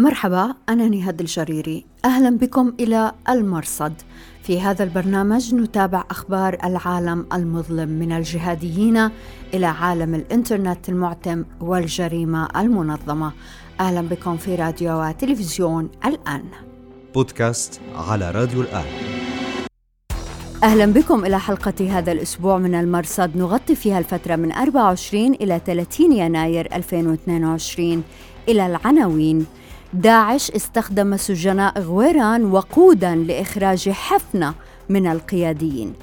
مرحبا أنا نهاد الجريري. أهلا بكم إلى المرصد. في هذا البرنامج نتابع أخبار العالم المظلم من الجهاديين إلى عالم الإنترنت المعتم والجريمة المنظمة. أهلا بكم في راديو وتلفزيون الآن. بودكاست على راديو الآن. أهلا بكم إلى حلقة هذا الأسبوع من المرصد. نغطي فيها الفترة من 24 إلى 30 يناير 2022 إلى العناوين. داعش استخدم سجناء غويران وقودا لإخراج حفنة من القياديين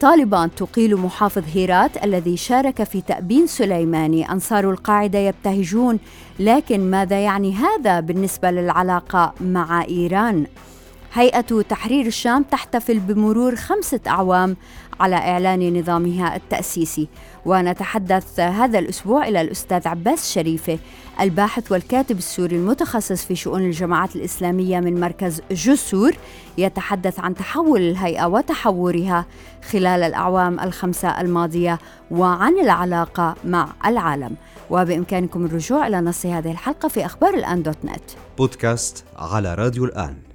طالبان تقيل محافظ هيرات الذي شارك في تأبين سليماني أنصار القاعدة يبتهجون لكن ماذا يعني هذا بالنسبة للعلاقة مع إيران؟ هيئة تحرير الشام تحتفل بمرور خمسة أعوام على إعلان نظامها التأسيسي. ونتحدث هذا الأسبوع إلى الأستاذ عباس شريفة الباحث والكاتب السوري المتخصص في شؤون الجماعات الإسلامية من مركز جسور يتحدث عن تحول الهيئة وتحورها خلال الأعوام الخمسة الماضية وعن العلاقة مع العالم. وبإمكانكم الرجوع إلى نص هذه الحلقة في أخبار الآن دوت نت بودكاست على راديو الآن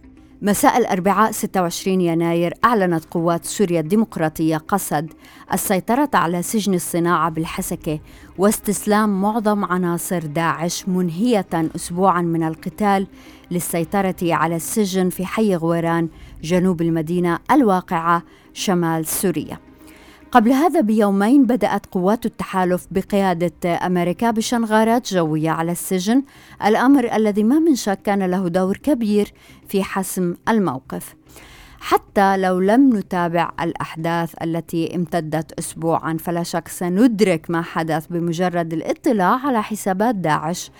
مساء الأربعاء 26 يناير أعلنت قوات سوريا الديمقراطية قسد السيطرة على سجن الصناعة بالحسكة واستسلام معظم عناصر داعش منهية أسبوعا من القتال للسيطرة على السجن في حي غويران جنوب المدينة الواقعة شمال سوريا. قبل هذا بيومين بدأت قوات التحالف بقيادة أمريكا بشنغارات جوية على السجن الأمر الذي ما من شك كان له دور كبير في حسم الموقف. حتى لو لم نتابع الأحداث التي امتدت أسبوعا فلا شك سندرك ما حدث بمجرد الاطلاع على حسابات داعش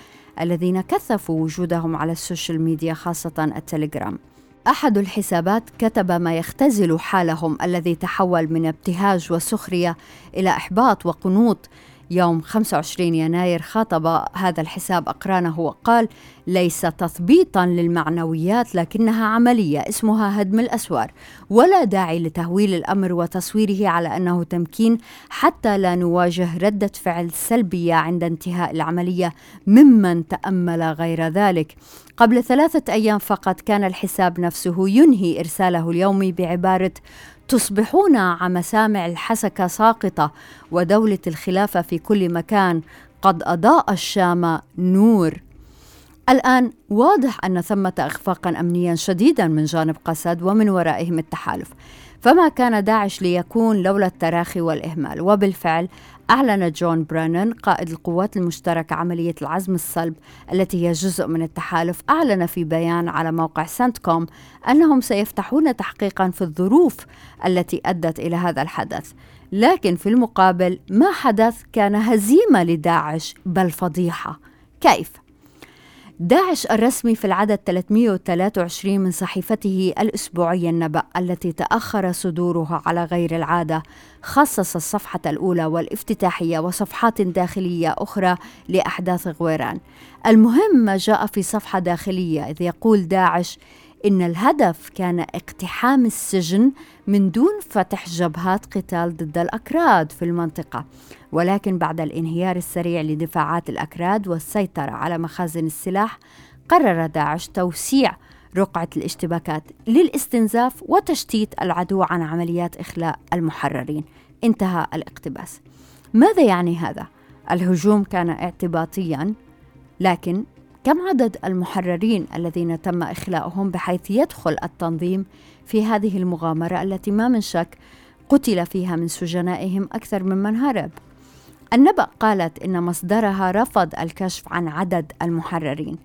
الذين كثفوا وجودهم على ال social media خاصة التليجرام. أحد الحسابات كتب ما يختزل حالهم الذي تحول من ابتهاج وسخرية إلى إحباط وقنوط يوم 25 يناير خاطب هذا الحساب أقرانه وقال ليس تثبيطا للمعنويات لكنها عملية اسمها هدم الأسوار ولا داعي لتهويل الأمر وتصويره على أنه تمكين حتى لا نواجه ردة فعل سلبية عند انتهاء العملية ممن تأمل غير ذلك. قبل ثلاثة أيام فقط كان الحساب نفسه ينهي إرساله اليومي بعبارة تصبحون على مسامع الحسكة ساقطة ودولة الخلافة في كل مكان قد أضاء الشام نور. الآن واضح أن ثمة إخفاقا أمنيا شديدا من جانب قسد ومن ورائهم التحالف. فما كان داعش ليكون لولا التراخي والإهمال؟ وبالفعل أعلن جون برانن قائد القوات المشتركة عملية العزم الصلب التي هي جزء من التحالف أعلن في بيان على موقع سنتكوم أنهم سيفتحون تحقيقا في الظروف التي أدت إلى هذا الحدث لكن في المقابل ما حدث كان هزيمة لداعش بل فضيحة كيف؟ داعش الرسمي في العدد 323 من صحيفته الأسبوعية النبأ التي تأخر صدورها على غير العادة. خصص الصفحة الأولى والافتتاحية وصفحات داخلية أخرى لأحداث غويران. المهم ما جاء في صفحة داخلية إذ يقول داعش إن الهدف كان اقتحام السجن من دون فتح جبهات قتال ضد الأكراد في المنطقة. ولكن بعد الانهيار السريع لدفاعات الأكراد والسيطرة على مخازن السلاح قرر داعش توسيع رقعة الاشتباكات للاستنزاف وتشتيت العدو عن عمليات إخلاء المحررين. انتهى الاقتباس. ماذا يعني هذا؟ الهجوم كان اعتباطيا لكن كم عدد المحررين الذين تم إخلاؤهم بحيث يدخل التنظيم في هذه المغامرة التي ما من شك قتل فيها من سجنائهم أكثر ممن هرب؟ النبأ قالت إن مصدرها رفض الكشف عن عدد المحررين.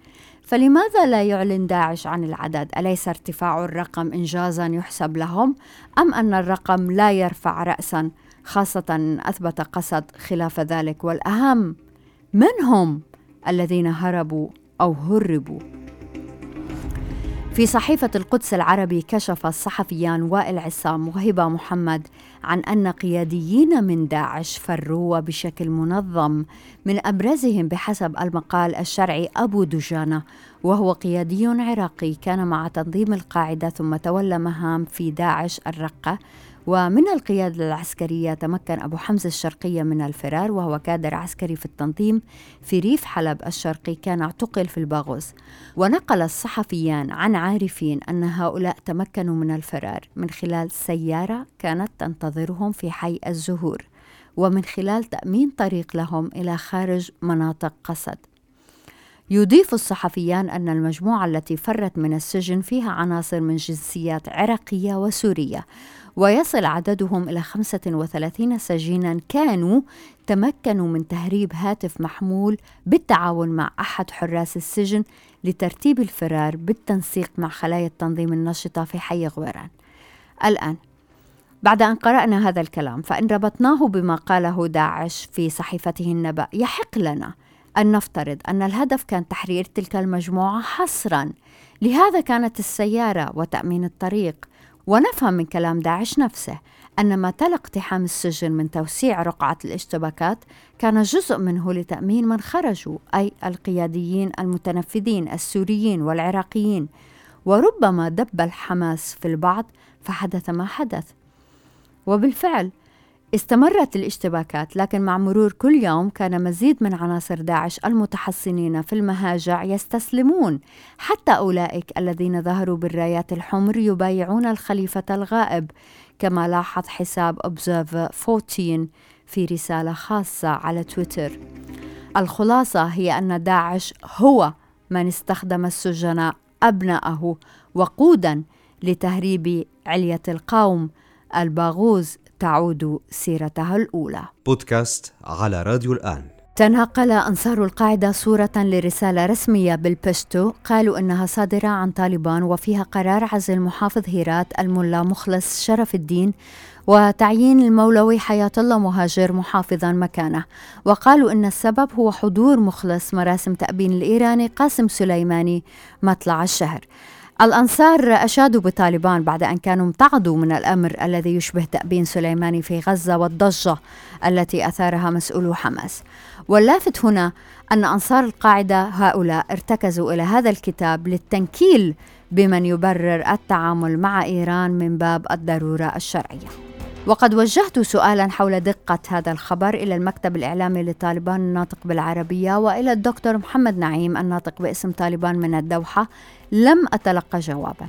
فلماذا لا يعلن داعش عن العدد؟ أليس ارتفاع الرقم إنجازا يحسب لهم؟ أم أن الرقم لا يرفع رأسا؟ خاصة أثبت قسد خلاف ذلك والأهم من هم الذين هربوا أو هربوا؟ في صحيفة القدس العربي كشف الصحفيان وائل عصام وهبة محمد عن أن قياديين من داعش فروا بشكل منظم من أبرزهم بحسب المقال الشرعي أبو دجانة وهو قيادي عراقي كان مع تنظيم القاعدة ثم تولى مهام في داعش الرقة ومن القيادة العسكرية تمكن أبو حمزة الشرقية من الفرار وهو كادر عسكري في التنظيم في ريف حلب الشرقي كان اعتقل في الباغوز. ونقل الصحفيان عن عارفين أن هؤلاء تمكنوا من الفرار. من خلال سيارة كانت تنتظرهم في حي الزهور ومن خلال تأمين طريق لهم إلى خارج مناطق قسد يضيف الصحفيان أن المجموعة التي فرت من السجن فيها عناصر من جنسيات عراقية وسورية ويصل عددهم إلى 35 سجينا كانوا تمكنوا من تهريب هاتف محمول بالتعاون مع أحد حراس السجن لترتيب الفرار بالتنسيق مع خلايا التنظيم النشطة في حي غويران. الآن بعد أن قرأنا هذا الكلام فإن ربطناه بما قاله داعش في صحيفته النبأ يحق لنا أن نفترض أن الهدف كان تحرير تلك المجموعة حصرا. لهذا كانت السيارة وتأمين الطريق ونفهم من كلام داعش نفسه أن ما تلا اقتحام السجن من توسيع رقعة الاشتباكات كان جزء منه لتأمين من خرجوا أي القياديين المتنفذين السوريين والعراقيين وربما دب الحماس في البعض فحدث ما حدث. وبالفعل استمرت الاشتباكات لكن مع مرور كل يوم كان مزيد من عناصر داعش المتحصنين في المهاجع يستسلمون. حتى أولئك الذين ظهروا بالرايات الحمر يبايعون الخليفة الغائب كما لاحظ حساب Observer 14 في رسالة خاصة على تويتر. الخلاصة هي أن داعش هو من استخدم السجناء أبناءه وقودا لتهريب علية القوم الباغوز تعود سيرتها الأولى. بودكاست على راديو الآن. تناقل أنصار القاعدة صورة لرسالة رسمية بالبشتو. قالوا إنها صادرة عن طالبان وفيها قرار عزل محافظ هيرات الملا مخلص شرف الدين وتعيين المولوي حياة الله مهاجر محافظا مكانه. وقالوا إن السبب هو حضور مخلص مراسم تأبين الإيراني قاسم سليماني مطلع الشهر. الأنصار أشادوا بطالبان بعد أن كانوا امتعضوا من الأمر الذي يشبه تأبين سليماني في غزة والضجة التي أثارها مسؤولو حماس. واللافت هنا أن أنصار القاعدة هؤلاء ارتكزوا إلى هذا الكتاب للتنكيل بمن يبرر التعامل مع إيران من باب الضرورة الشرعية. وقد وجهت سؤالا حول دقة هذا الخبر إلى المكتب الإعلامي لطالبان الناطق بالعربية وإلى الدكتور محمد نعيم الناطق باسم طالبان من الدوحة. لم أتلقى جوابا.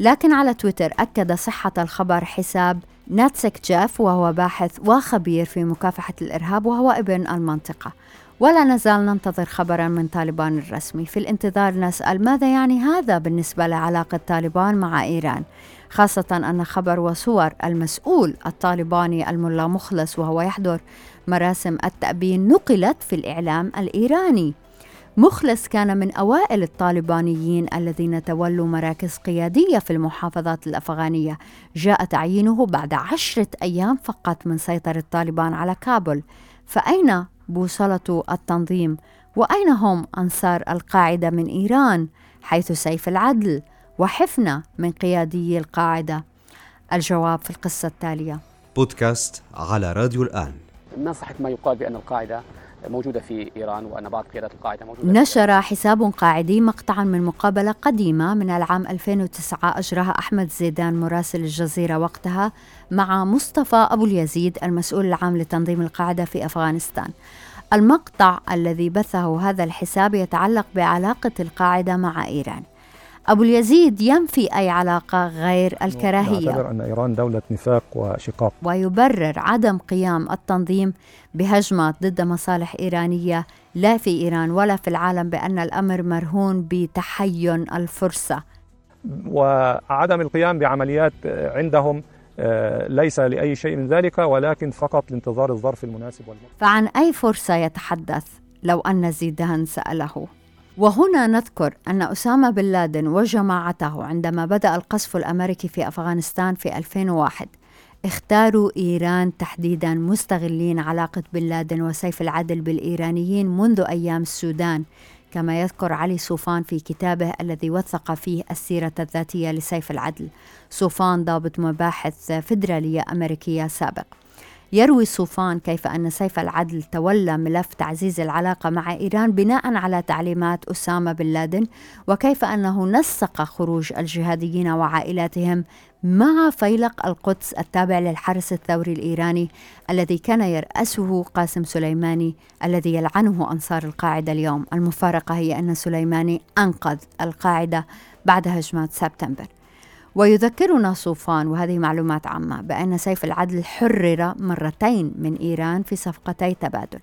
لكن على تويتر أكد صحة الخبر حساب ناتسك جاف وهو باحث وخبير في مكافحة الإرهاب وهو ابن المنطقة. ولا نزال ننتظر خبرا من طالبان الرسمي. في الانتظار نسأل ماذا يعني هذا بالنسبة لعلاقة طالبان مع إيران؟ خاصة أن خبر وصور المسؤول الطالباني الملا مخلص وهو يحضر مراسم التأبين نقلت في الإعلام الإيراني. مخلص كان من أوائل الطالبانيين الذين تولوا مراكز قيادية في المحافظات الأفغانية. جاء تعيينه بعد عشرة أيام فقط من سيطرة طالبان على كابل. فأين بوصلة التنظيم؟ وأين هم أنصار القاعدة من إيران حيث سيف العدل وحفنة من قيادي القاعدة؟ الجواب في القصة التالية. بودكاست على راديو الآن. صحة ما يقال بأن القاعدة موجودة في إيران وأن بعض قيادات القاعدة موجودة نشر حساب قاعدي مقطعا من مقابلة قديمة من العام 2009 أجراها أحمد زيدان مراسل الجزيرة وقتها مع مصطفى أبو اليزيد المسؤول العام لتنظيم القاعدة في أفغانستان. المقطع الذي بثه هذا الحساب يتعلق بعلاقة القاعدة مع إيران. أبو اليزيد ينفي أي علاقة غير الكراهية. يعتبر أن إيران دولة نفاق وشقاق. ويبرر عدم قيام التنظيم بهجمات ضد مصالح إيرانية لا في إيران ولا في العالم بأن الأمر مرهون بتحين الفرصة. وعدم القيام بعمليات عندهم آه، ليس لأي شيء من ذلك ولكن فقط لانتظار الظرف المناسب والمناسب فعن أي فرصة يتحدث لو أن زيدان سأله؟ وهنا نذكر أن أسامة بن لادن وجماعته عندما بدأ القصف الأمريكي في أفغانستان في 2001 اختاروا إيران تحديدا مستغلين علاقة بن لادن وسيف العدل بالإيرانيين منذ أيام السودان كما يذكر علي صوفان في كتابه الذي وثق فيه السيرة الذاتية لسيف العدل. صوفان ضابط مباحث فيدرالية أمريكية سابق. يروي صوفان كيف أن سيف العدل تولى ملف تعزيز العلاقة مع إيران بناء على تعليمات أسامة بن لادن وكيف أنه نسق خروج الجهاديين وعائلاتهم مع فيلق القدس التابع للحرس الثوري الإيراني الذي كان يرأسه قاسم سليماني الذي يلعنه أنصار القاعدة اليوم. المفارقة هي أن سليماني أنقذ القاعدة بعد هجمات سبتمبر. ويذكرنا صوفان وهذه معلومات عامة بأن سيف العدل حرر مرتين من إيران في صفقتي تبادل.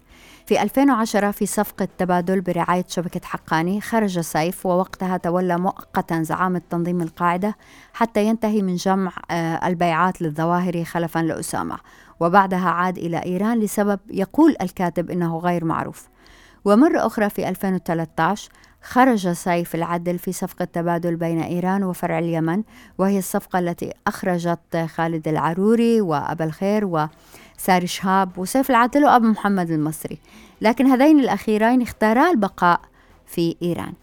في 2010 في صفقة تبادل برعاية شبكة حقاني خرج سيف ووقتها تولى مؤقتا زعامة تنظيم القاعدة حتى ينتهي من جمع آه، البيعات للظواهر خلفا لأسامة. وبعدها عاد إلى إيران لسبب يقول الكاتب إنه غير معروف. ومرة أخرى في 2013 خرج سيف العدل في صفقة تبادل بين إيران وفرع اليمن وهي الصفقة التي أخرجت خالد العروري وأبا الخير وساري شهاب وسيف العدل وأبو محمد المصري. لكن هذين الأخيرين اختارا البقاء في إيران.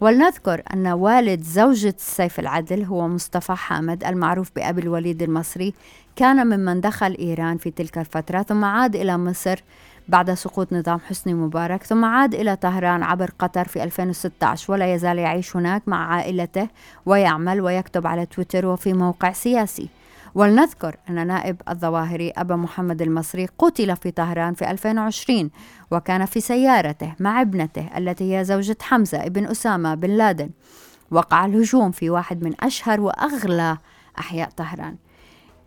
ولنذكر أن والد زوجة سيف العدل هو مصطفى حامد المعروف بأبي الوليد المصري كان ممن دخل إيران في تلك الفترة ثم عاد إلى مصر بعد سقوط نظام حسني مبارك ثم عاد إلى طهران عبر قطر في 2016 ولا يزال يعيش هناك مع عائلته ويعمل ويكتب على تويتر وفي موقع سياسي. ولنذكر أن نائب الظواهري أبا محمد المصري قتل في طهران في 2020 وكان في سيارته مع ابنته التي هي زوجة حمزة ابن أسامة بن لادن. وقع الهجوم في واحد من أشهر وأغلى أحياء طهران.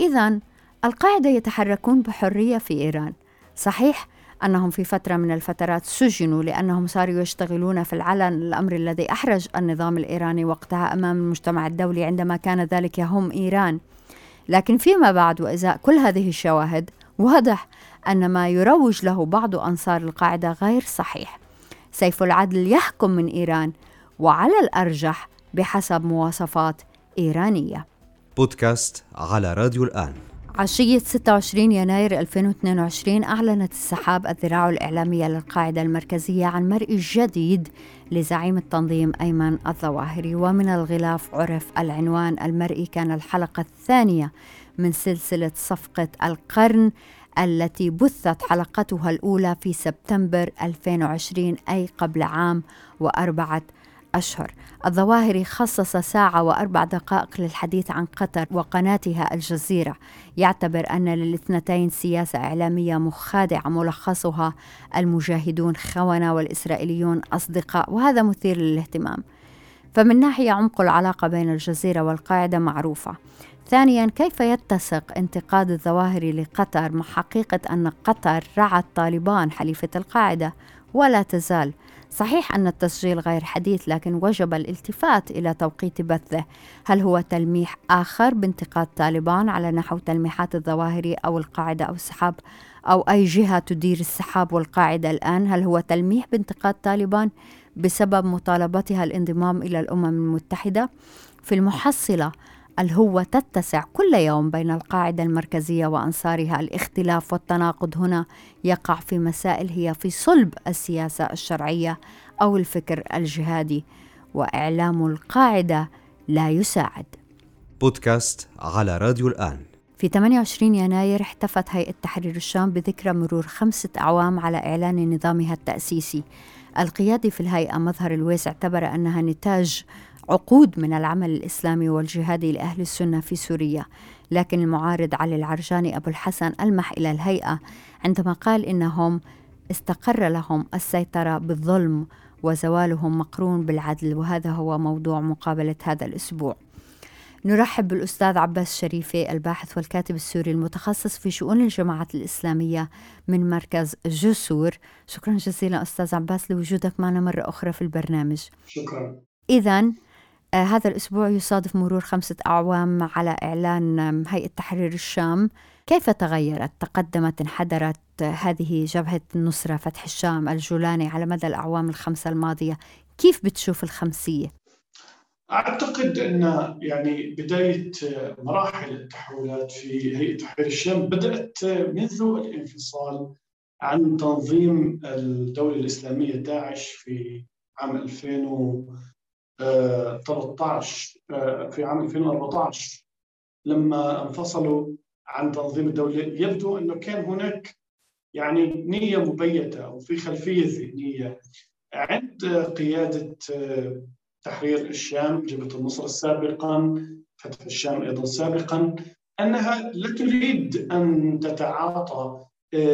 إذا القاعدة يتحركون بحرية في إيران. صحيح أنهم في فترة من الفترات سجنوا لأنهم صاروا يشتغلون في العلن الأمر الذي أحرج النظام الإيراني وقتها أمام المجتمع الدولي عندما كان ذلك يهم إيران. لكن فيما بعد وإزاء كل هذه الشواهد واضح أن ما يروج له بعض أنصار القاعدة غير صحيح. سيف العدل يحكم من إيران وعلى الأرجح بحسب مواصفات إيرانية. بودكاست على راديو الآن. عشية 26 يناير 2022 أعلنت السحاب الذراع الإعلامية للقاعدة المركزية عن مرء جديد لزعيم التنظيم أيمن الظواهري. ومن الغلاف عرف العنوان المرئي كان الحلقة الثانية من سلسلة صفقة القرن التي بثت حلقتها الأولى في سبتمبر 2020 أي قبل عام وأربعة أشهر الظواهري خصص ساعة وأربع دقائق للحديث عن قطر وقناتها الجزيرة. يعتبر أن للاثنتين سياسة إعلامية مخادعة ملخصها المجاهدون خونة والإسرائيليون أصدقاء وهذا مثير للاهتمام. فمن ناحية عمق العلاقة بين الجزيرة والقاعدة معروفة. ثانيا كيف يتسق انتقاد الظواهر لقطر مع حقيقة أن قطر رعت طالبان حليفة القاعدة؟ ولا تزال صحيح أن التسجيل غير حديث لكن وجب الالتفات إلى توقيت بثه. هل هو تلميح آخر بانتقاد طالبان على نحو تلميحات الظواهري أو القاعدة أو السحاب أو أي جهة تدير السحاب والقاعدة الآن؟ هل هو تلميح بانتقاد طالبان بسبب مطالبتها الانضمام إلى الأمم المتحدة؟ في المحصلة الهوة تتسع كل يوم بين القاعدة المركزية وأنصارها. الاختلاف والتناقض هنا يقع في مسائل هي في صلب السياسة الشرعية أو الفكر الجهادي وإعلام القاعدة لا يساعد. بودكاست على راديو الآن. في 28 يناير احتفت هيئة تحرير الشام بذكرى مرور خمسة أعوام على إعلان نظامها التأسيسي. القيادي في الهيئة مظهر الويس اعتبر أنها نتاج عقود من العمل الإسلامي والجهادي لأهل السنة في سوريا. لكن المعارض علي العرجاني أبو الحسن ألمح إلى الهيئة عندما قال إنهم استقر لهم السيطرة بالظلم وزوالهم مقرون بالعدل وهذا هو موضوع مقابلة هذا الأسبوع. نرحب بالأستاذ عباس شريفي الباحث والكاتب السوري المتخصص في شؤون الجماعات الإسلامية من مركز جسور. شكرا جزيلا أستاذ عباس لوجودك معنا مرة أخرى في البرنامج. شكرا. إذا هذا الأسبوع يصادف مرور خمسة أعوام على إعلان هيئة تحرير الشام. كيف تغيرت؟ تقدمت انحدرت هذه جبهة النصرة فتح الشام الجولاني على مدى الأعوام الخمسة الماضية. كيف بتشوف الخمسية؟ أعتقد أن يعني بداية مراحل التحولات في هيئة تحرير الشام بدأت منذ الانفصال عن تنظيم الدولة الإسلامية داعش في عام 2000 13 آه، في عام 2014 لما انفصلوا عن تنظيم الدولة يبدو أنه كان هناك يعني نية مبيتة أو في خلفية ذهنية عند قيادة تحرير الشام جبهة النصر سابقا فتح الشام أيضا سابقا أنها لا تريد أن تتعاطى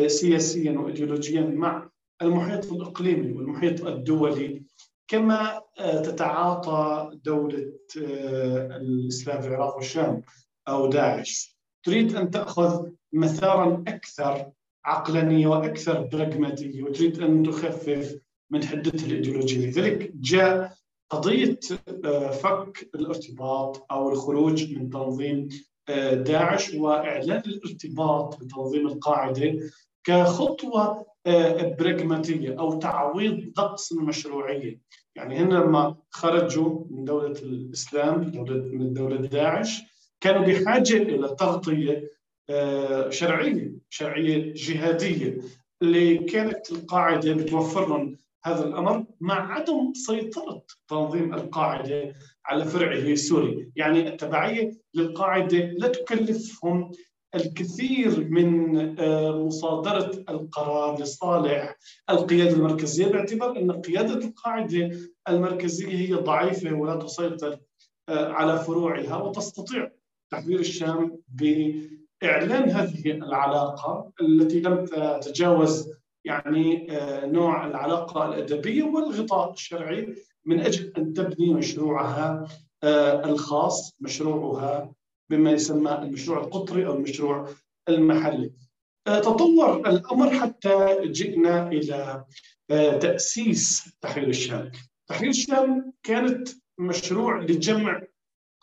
سياسيا وإيديولوجيا مع المحيط الإقليمي والمحيط الدولي. كما تتعاطى دولة الإسلام في العراق والشام أو داعش. تريد أن تأخذ مسارا أكثر عقلانية وأكثر براغماتية وتريد أن تخفف من حدتها الإيديولوجية. لذلك جاء قضية فك الارتباط أو الخروج من تنظيم داعش وإعلان الارتباط بتنظيم القاعدة كخطوة براغماتية أو تعويض نقص المشروعية. يعني هنا لما خرجوا من دولة الإسلام دولة من دولة داعش كانوا بحاجة إلى تغطية شرعية شرعية جهادية اللي كانت القاعدة بتوفر لهم هذا الأمر مع عدم سيطرة تنظيم القاعدة على فرعه سوري يعني التبعية للقاعدة لا تكلفهم الكثير من مصادرة القرار لصالح القيادة المركزية باعتبار أن قيادة القاعدة المركزية هي ضعيفة ولا تسيطر على فروعها وتستطيع تحرير الشام بإعلان هذه العلاقة التي لم تتجاوز يعني نوع العلاقة الأدبية والغطاء الشرعي من أجل أن تبني مشروعها الخاص مشروعها بما يسمى المشروع القطري أو المشروع المحلي. تطور الأمر حتى جئنا إلى تأسيس تحرير الشام. تحرير الشام كانت مشروع لجمع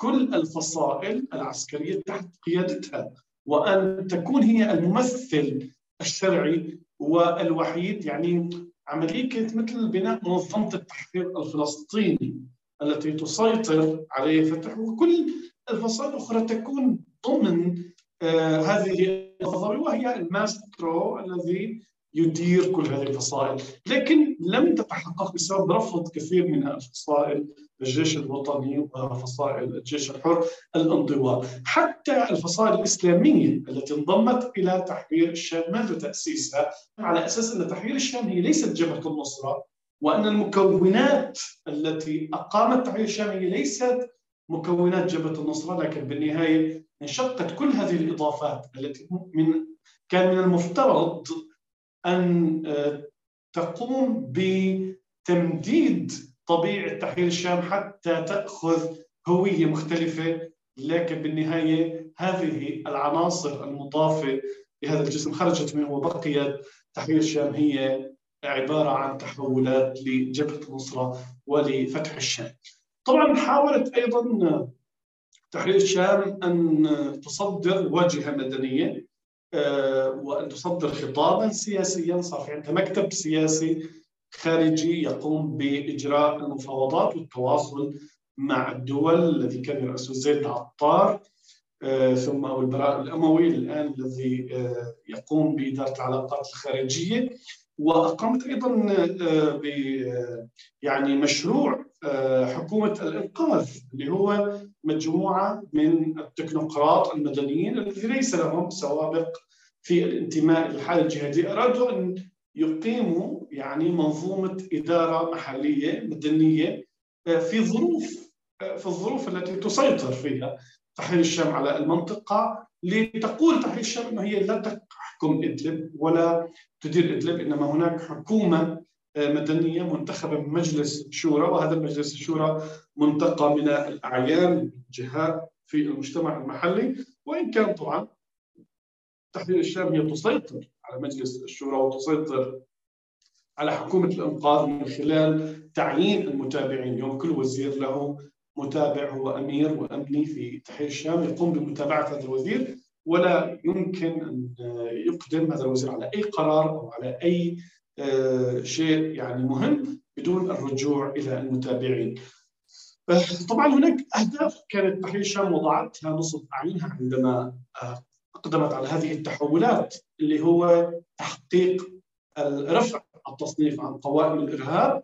كل الفصائل العسكرية تحت قيادتها وأن تكون هي الممثل الشرعي والوحيد يعني عملية كانت مثل بناء منظمة التحرير الفلسطيني التي تسيطر عليه فتح وكل الفصائل الأخرى تكون ضمن آه هذه النظرية وهي الماسترو الذي يدير كل هذه الفصائل. لكن لم تتحقق بسبب رفض كثير من الفصائل الجيش الوطني وفصائل الجيش الحر الانضواء حتى الفصائل الإسلامية التي انضمت إلى تحرير الشام منذ تأسيسها على أساس أن تحرير الشام هي ليست جبهة النصرة وأن المكونات التي أقامت تحرير الشام هي ليست مكونات جبهة النصرة لكن بالنهاية انشقت كل هذه الإضافات التي من كان من المفترض أن تقوم بتمديد طبيعة تحرير الشام حتى تأخذ هوية مختلفة لكن بالنهاية هذه العناصر المضافة لهذا الجسم خرجت منه وبقيت تحرير الشام هي عبارة عن تحولات لجبهة النصرة ولفتح الشام. طبعا حاولت أيضا تحرير الشام أن تصدر واجهة مدنية وأن تصدر خطابا سياسيا صار في عندها مكتب سياسي خارجي يقوم بإجراء المفاوضات والتواصل مع الدول الذي كان يرأسه زيد عطار ثم أو البراء الأموي الآن الذي يقوم بإدارة العلاقات الخارجية. وأقامت أيضا ب يعني مشروع حكومة الإنقاذ اللي هو مجموعة من التكنوقراط المدنيين الذي ليس لهم سوابق في الانتماء للحالة الجهادية. أرادوا أن يقيموا يعني منظومة إدارة محلية مدنية في ظروف في الظروف التي تسيطر فيها تحرير الشام على المنطقة لتقول تحرير الشام أنه هي لا تحكم إدلب ولا تدير إدلب إنما هناك حكومة مدنية منتخبة من مجلس شورى وهذا المجلس الشورى منتقى من الأعيان جهات في المجتمع المحلي. وإن كان طبعا تحرير الشام هي تسيطر على مجلس الشورى وتسيطر على حكومة الإنقاذ من خلال تعيين المتابعين يوم كل وزير له متابع هو أمير وأمني في تحرير الشام يقوم بمتابعة هذا الوزير ولا يمكن أن يقدم هذا الوزير على أي قرار أو على أي شيء يعني مهم بدون الرجوع إلى المتابعين. طبعا هناك أهداف كانت تحرير الشام وضعتها نصب أعينها عندما أقدمت على هذه التحولات اللي هو تحقيق رفع التصنيف عن قوائم الإرهاب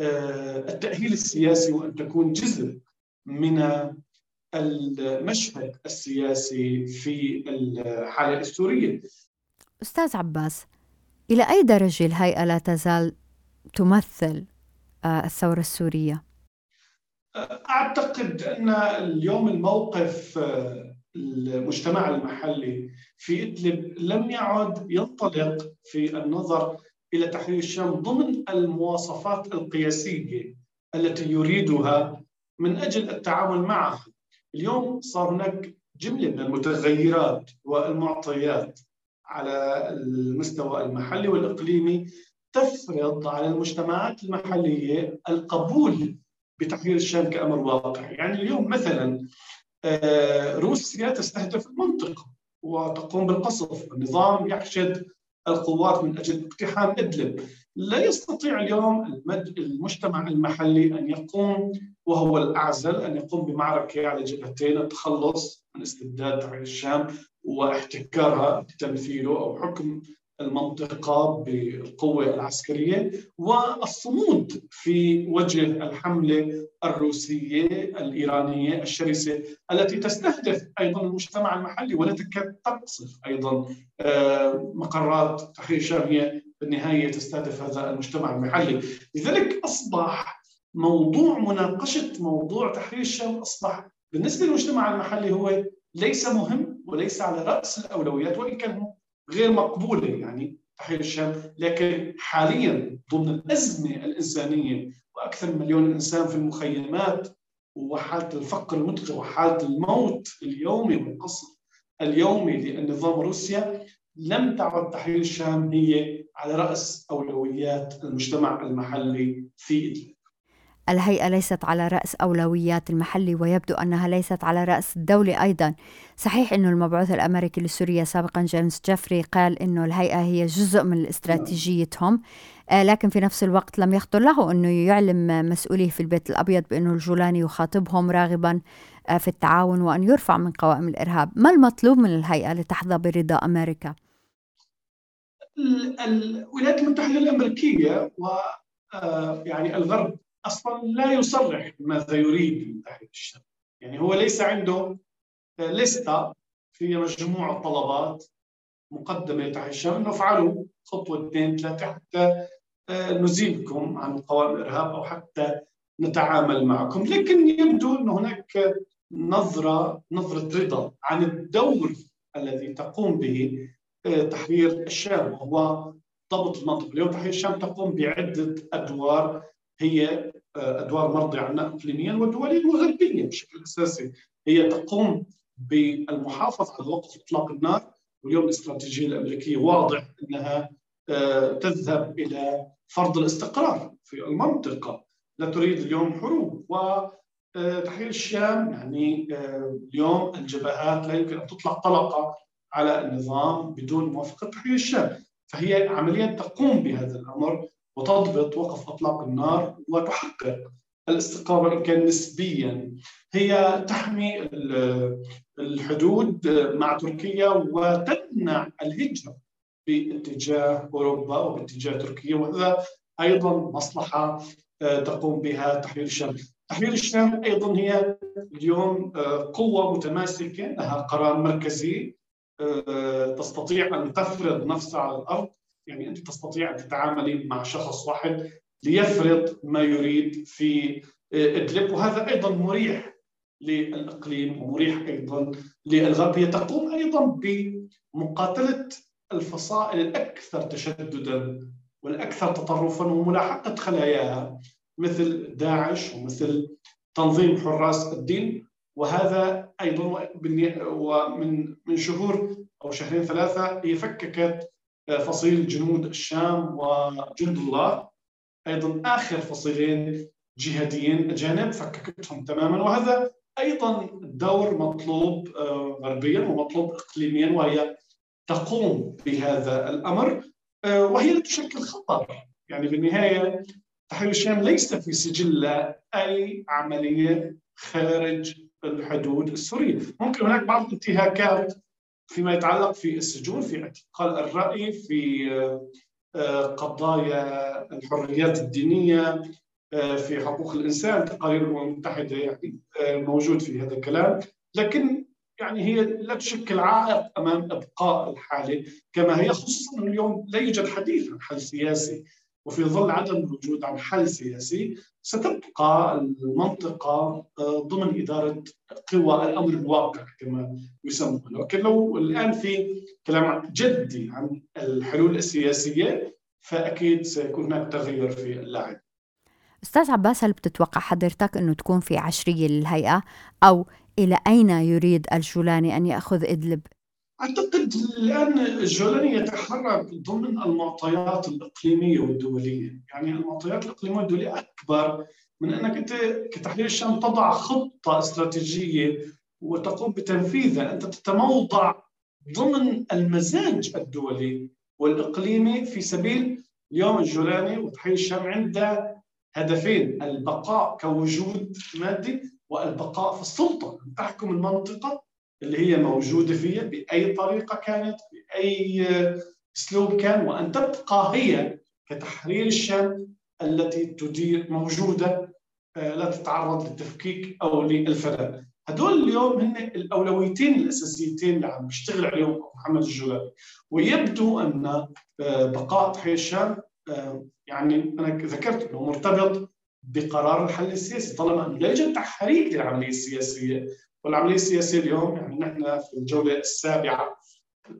والتأهيل السياسي وأن تكون جزء من المشهد السياسي في الحالة السورية أستاذ عباس إلى أي درجة الهيئة لا تزال تمثل آه، الثورة السورية؟ أعتقد أن اليوم الموقف آه، المجتمع المحلي في إدلب لم يعد ينطلق في النظر إلى تحرير الشام ضمن المواصفات القياسية التي يريدها من أجل التعامل معها. اليوم صار هناك جملة من المتغيرات والمعطيات على المستوى المحلي والإقليمي تفرض على المجتمعات المحلية القبول بتحرير الشام كأمر واقع. يعني اليوم مثلا آه، روسيا تستهدف المنطقة وتقوم بالقصف. النظام يحشد القوات من أجل اقتحام إدلب. لا يستطيع اليوم المجتمع المحلي أن يقوم وهو الأعزل أن يقوم بمعركة على جبهتين التخلص من استبداد الشام واحتكارها بتمثيله أو حكم المنطقة بالقوة العسكرية والصمود في وجه الحملة الروسية الإيرانية الشرسة التي تستهدف أيضا المجتمع المحلي ولا تكاد تقصف أيضا آه، مقرات تحرير هي بالنهاية تستهدف هذا المجتمع المحلي. لذلك أصبح موضوع مناقشة موضوع تحرير الشام أصبح بالنسبة للمجتمع المحلي هو ليس مهم وليس على رأس الأولويات وإن كان غير مقبولة يعني تحرير الشام لكن حاليا ضمن الأزمة الإنسانية وأكثر من مليون إنسان في المخيمات وحالة الفقر المدقع وحالة الموت اليومي والقصف اليومي للنظام روسيا لم تعد تحرير الشام هي على رأس أولويات المجتمع المحلي في إدلب. الهيئة ليست على رأس أولويات المحلي ويبدو أنها ليست على رأس الدولة أيضا صحيح أنه المبعوث الأمريكي لسوريا سابقا جيمس جيفري قال أنه الهيئة هي جزء من استراتيجيتهم آه، لكن في نفس الوقت لم يخطر له أنه يعلم مسؤوليه في البيت الأبيض بأنه الجولاني يخاطبهم راغبا آه، في التعاون وأن يرفع من قوائم الإرهاب ما المطلوب من الهيئة لتحظى برضا أمريكا؟ الولايات المتحدة الأمريكية و آه، يعني الغرب أصلا لا يصرح ماذا يريد تحرير الشام. يعني هو ليس عنده لستة في مجموعة طلبات مقدمة لتحرير الشام. انه افعلوا خطوة اثنين ثلاثة حتى آه، نزيلكم عن قوائم الإرهاب أو حتى نتعامل معكم. لكن يبدو أن هناك نظرة نظرة رضا عن الدور الذي تقوم به آه، تحرير الشام. وهو ضبط المنطقة. اليوم تحرير الشام تقوم بعدة أدوار هي أدوار مرضي عنا اقليميا ودوليا وغربيا بشكل أساسي. هي تقوم بالمحافظة على وقف إطلاق النار واليوم الاستراتيجية الأمريكية واضح إنها آه، تذهب إلى فرض الاستقرار في المنطقة لا تريد اليوم حروب وتحرير آه، الشام يعني اليوم الجبهات لا يمكن أن تطلق طلقة على النظام بدون موافقة تحرير الشام. فهي عمليا تقوم بهذا الأمر. وتضبط وقف أطلاق النار وتحقق الاستقرار ان كان نسبيا هي تحمي الحدود مع تركيا وتمنع الهجرة باتجاه أوروبا وباتجاه تركيا وهذا أيضا مصلحة آه، تقوم بها تحرير الشام. تحرير الشام أيضا هي اليوم آه، قوة متماسكة لها قرار مركزي آه، تستطيع أن تفرض نفسها على الأرض يعني أنت تستطيع أن تتعاملي مع شخص واحد ليفرض ما يريد في آه، إدلب. وهذا أيضا مريح للإقليم ومريح أيضا للغرب. هي تقوم أيضا بمقاتلة الفصائل الأكثر تشددا والأكثر تطرفا وملاحقة خلاياها مثل داعش ومثل تنظيم حراس الدين. وهذا أيضا ومن من شهور أو شهرين ثلاثة هي فككت فصيل جنود الشام وجند الله. أيضا آخر فصيلين جهاديين أجانب فككتهم تماما. وهذا أيضا دور مطلوب آه، غربيا ومطلوب اقليميا وهي تقوم بهذا الأمر. آه، وهي لا تشكل خطر. يعني في النهايه تحرير الشام ليس في سجل أي عملية خارج الحدود السورية، ممكن هناك بعض الانتهاكات فيما يتعلق في السجون في اعتقال الرأي في آه، قضايا الحريات الدينية في حقوق الإنسان تقارير الأمم المتحدة يعني موجود في هذا الكلام. لكن يعني هي لا تشكل عائق أمام إبقاء الحالة كما هي خصوصا اليوم لا يوجد حديث عن حل سياسي. وفي ظل عدم الوجود عن حل سياسي ستبقى المنطقة آه، ضمن إدارة قوى الأمر الواقع كما يسمى لكن لو الآن في كلام جدي عن الحلول السياسية فأكيد سيكون هناك تغير في اللعب. أستاذ عباس هل بتتوقع حضرتك أنه تكون في عشريه للهيئه أو إلى أين يريد الجولاني أن يأخذ إدلب؟ أعتقد الآن الجولاني يتحرك ضمن المعطيات الإقليمية والدولية. يعني المعطيات الإقليمية والدولية أكبر من أنك أنت كتحرير الشام تضع خطة استراتيجية وتقوم بتنفيذها. أنت تتموضع ضمن المزاج الدولي والإقليمي في سبيل اليوم الجولاني وتحرير الشام عنده هدفين البقاء كوجود مادي والبقاء في السلطة. أن تحكم المنطقة اللي هي موجودة فيها بأي طريقة كانت بأي أسلوب كان وأن تبقى هي كتحرير الشام التي تدير موجودة آه، لا تتعرض للتفكيك أو للفناء هدول اليوم هن الأولويتين الأساسيتين اللي عم بيشتغل عليهم محمد الجولاني ويبدو أن آه، بقاء تحرير الشام آه، يعني أنا ذكرت أنه مرتبط بقرار الحل السياسي طالما إنه لا يوجد تحريك للعملية السياسية. والعملية السياسية اليوم يعني نحن في الجولة السابعة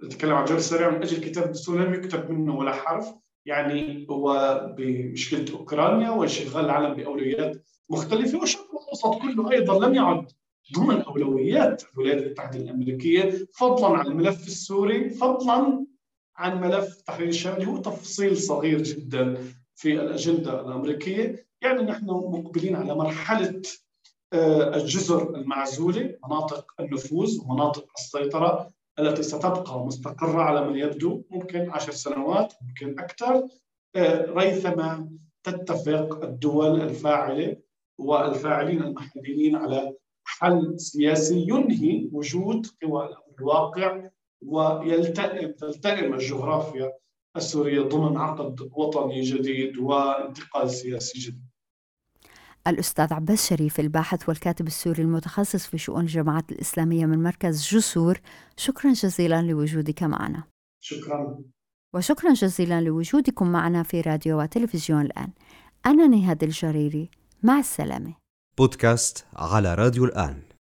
نتكلم عن الجوله السابعة من أجل كتاب الدستور لم يكتب منه ولا حرف يعني هو بمشكلة أوكرانيا وانشغال العالم بأولويات مختلفة والشرق الأوسط كله أيضا لم يعد ضمن أولويات الولايات المتحدة الأمريكية فضلا عن الملف السوري فضلا عن ملف تحرير الشام اللي هو تفصيل صغير جدا في الأجندة الأمريكية. يعني نحن مقبلين على مرحلة آه، الجزر المعزولة مناطق النفوذ ومناطق السيطرة التي ستبقى مستقرة على ما يبدو ممكن عشر سنوات ممكن أكثر. آه، ريثما تتفق الدول الفاعلة والفاعلين المحليين على حل سياسي ينهي وجود قوى الواقع ويلتئم تلتئم الجغرافيا السورية ضمن عقد وطني جديد وانتقال سياسي جديد. الأستاذ عباس شريف الباحث والكاتب السوري المتخصص في شؤون الجماعات الإسلامية من مركز جسور. شكرا جزيلا لوجودك معنا. شكرا. وشكرا جزيلا لوجودكم معنا في راديو وتلفزيون الآن. أنا نهاد الجريري. مع السلامة. بودكاست على راديو الآن.